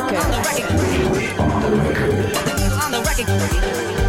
record. On the record. On the record. On the record.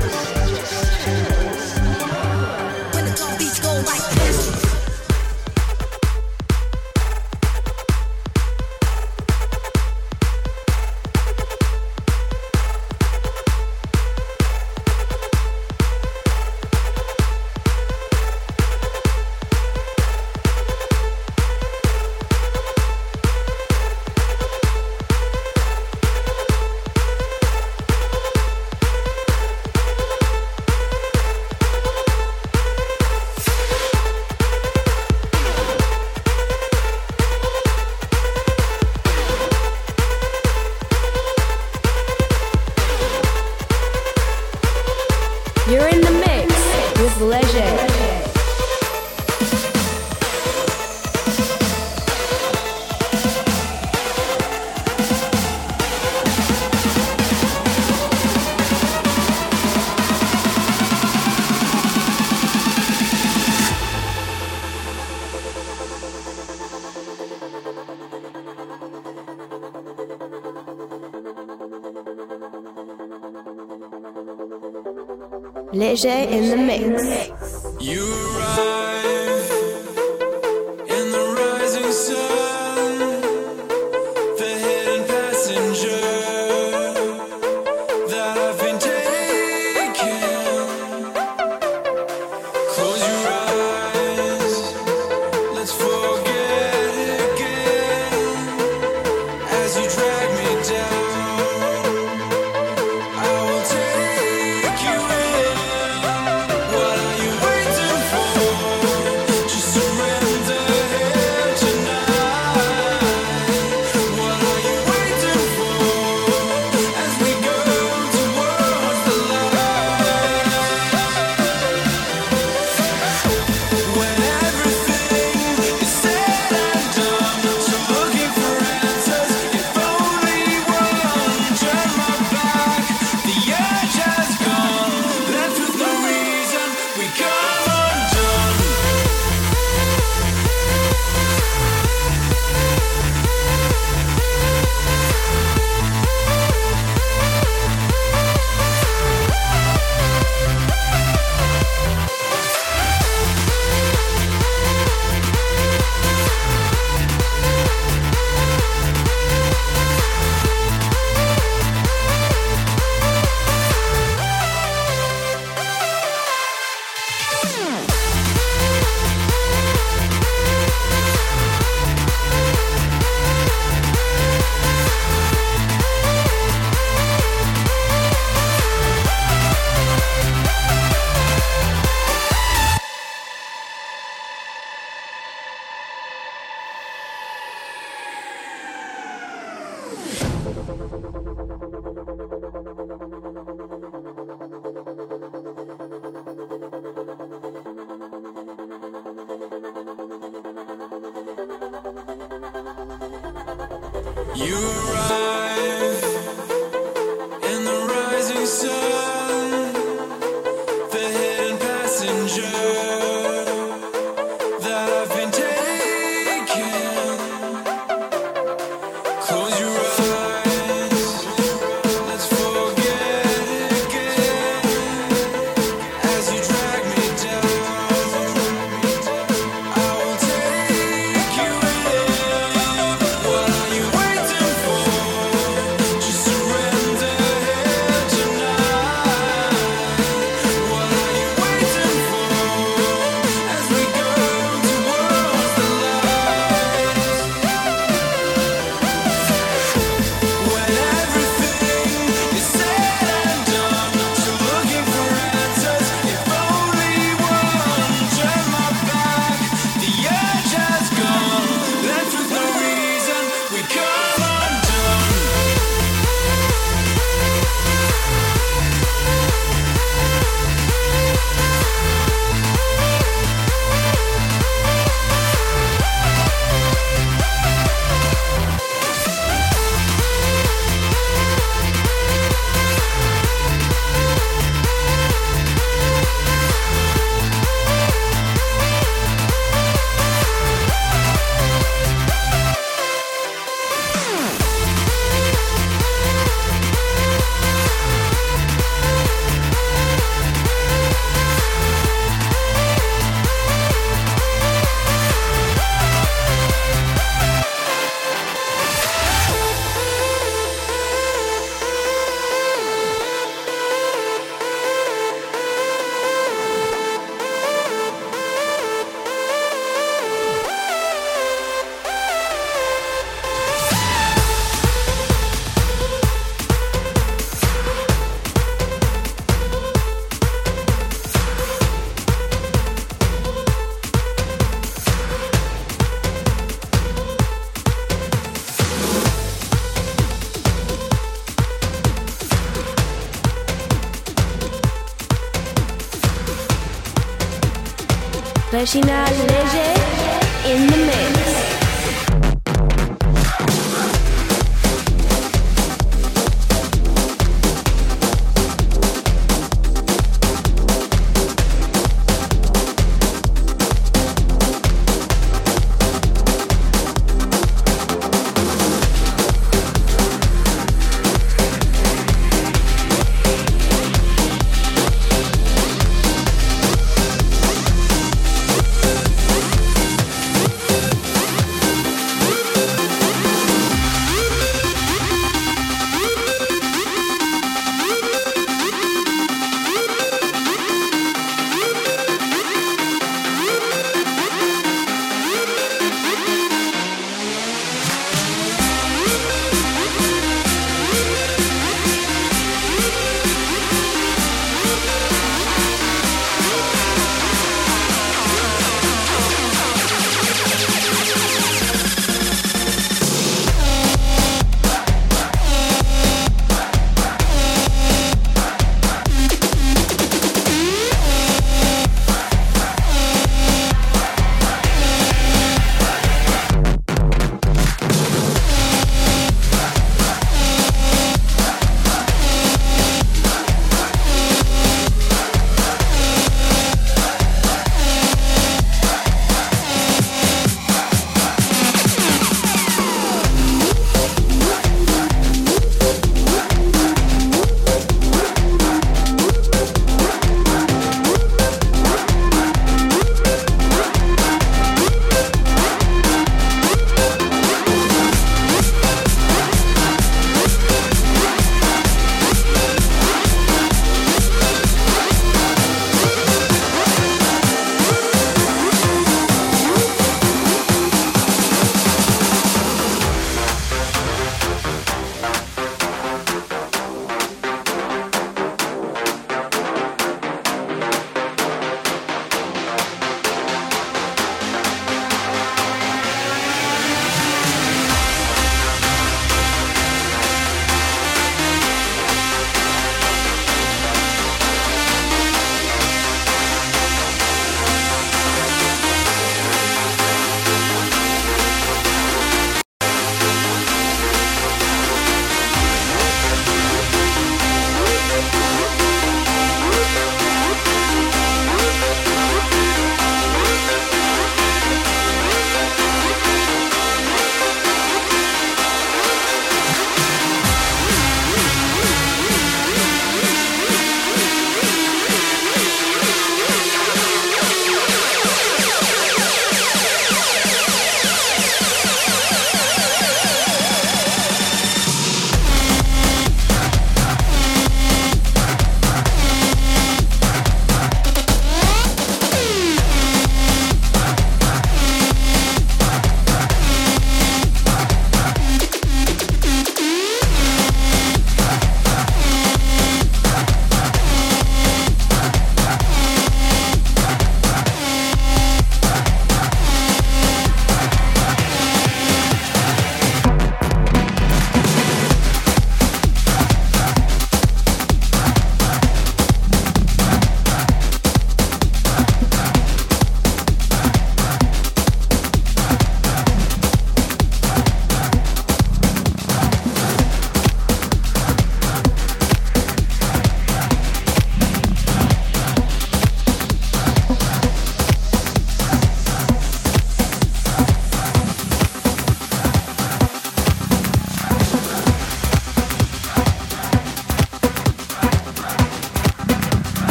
Léger in the mix. You Regina Leger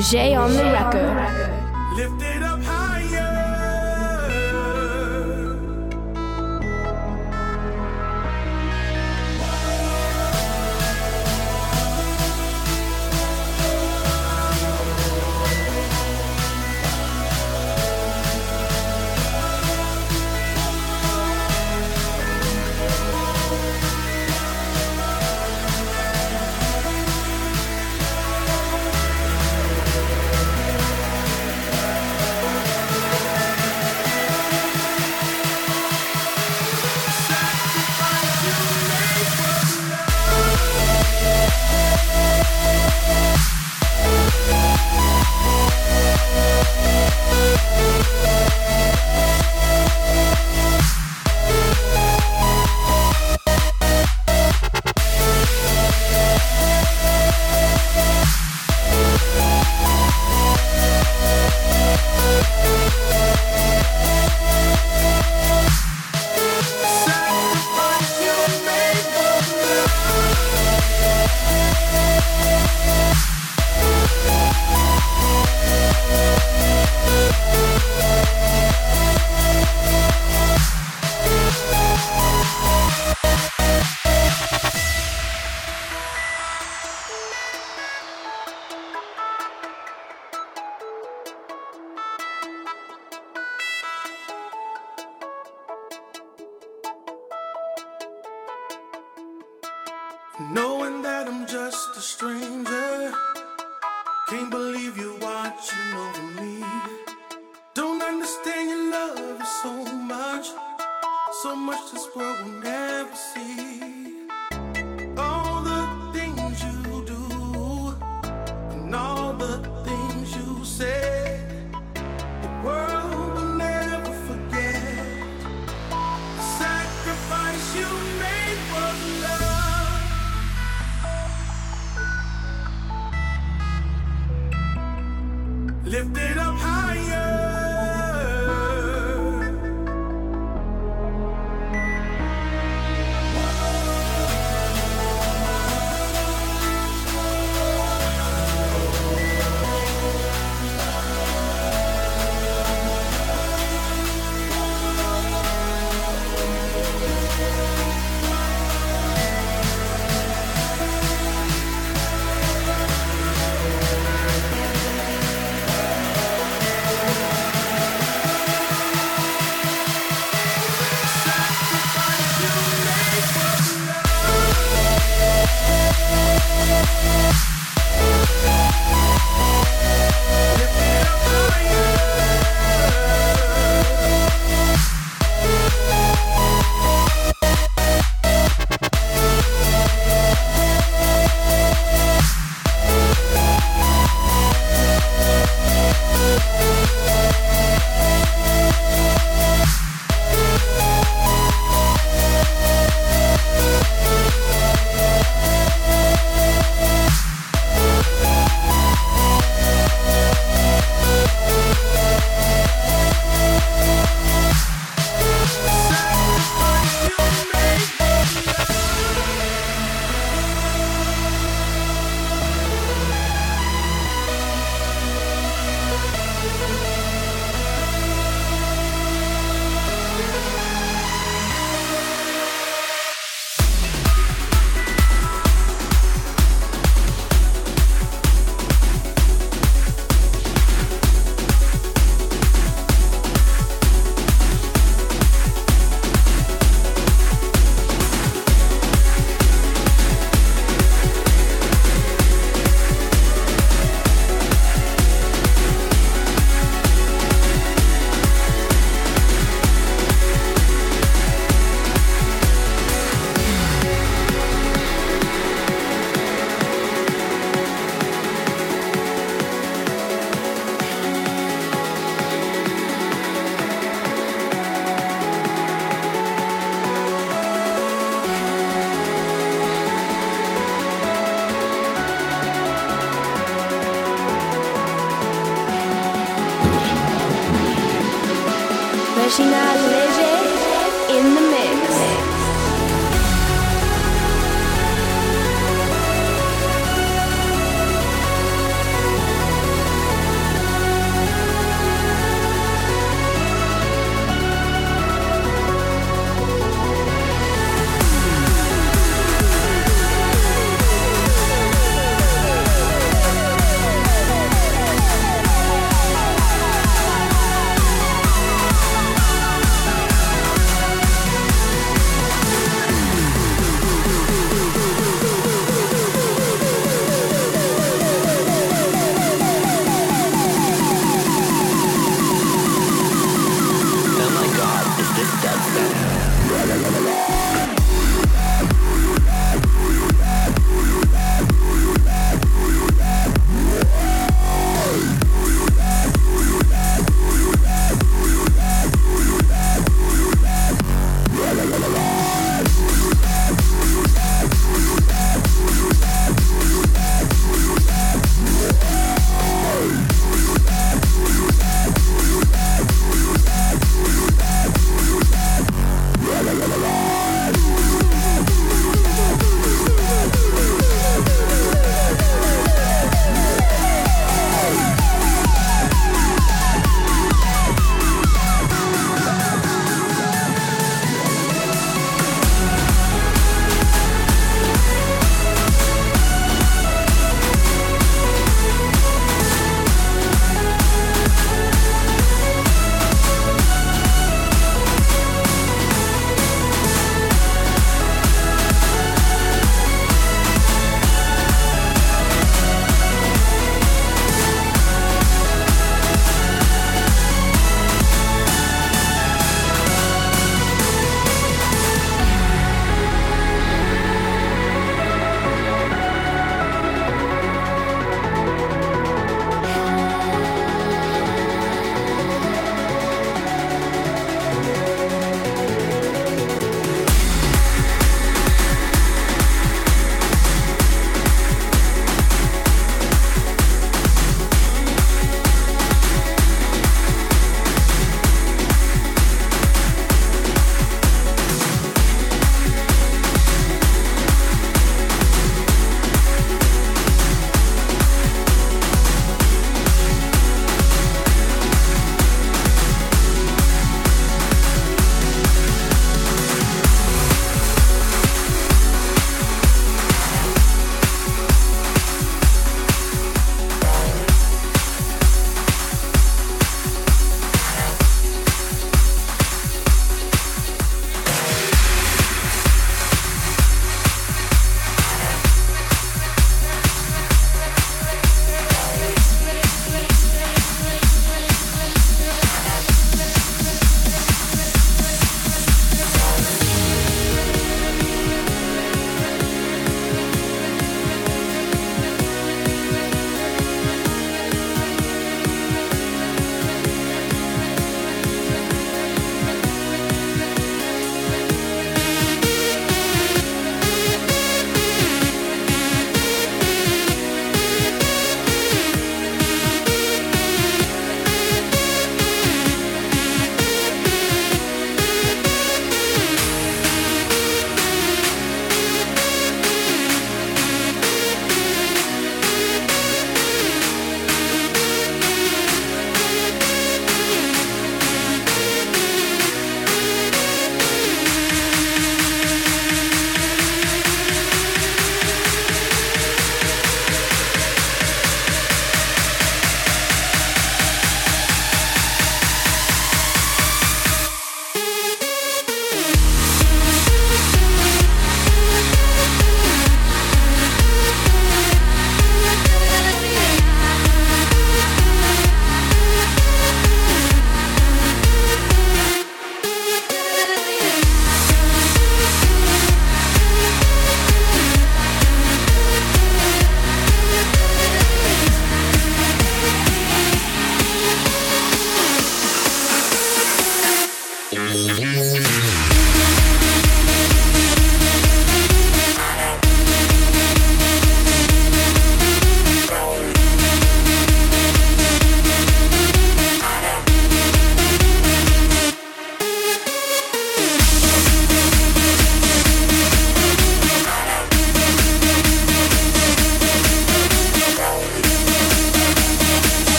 Leger on the Knowing that I'm just a stranger, can't believe you're watching over me. Don't understand your love is so much, so much this world will never see.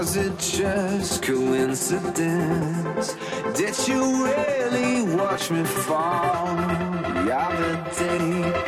Was it just coincidence? Did you really watch me fall the other day?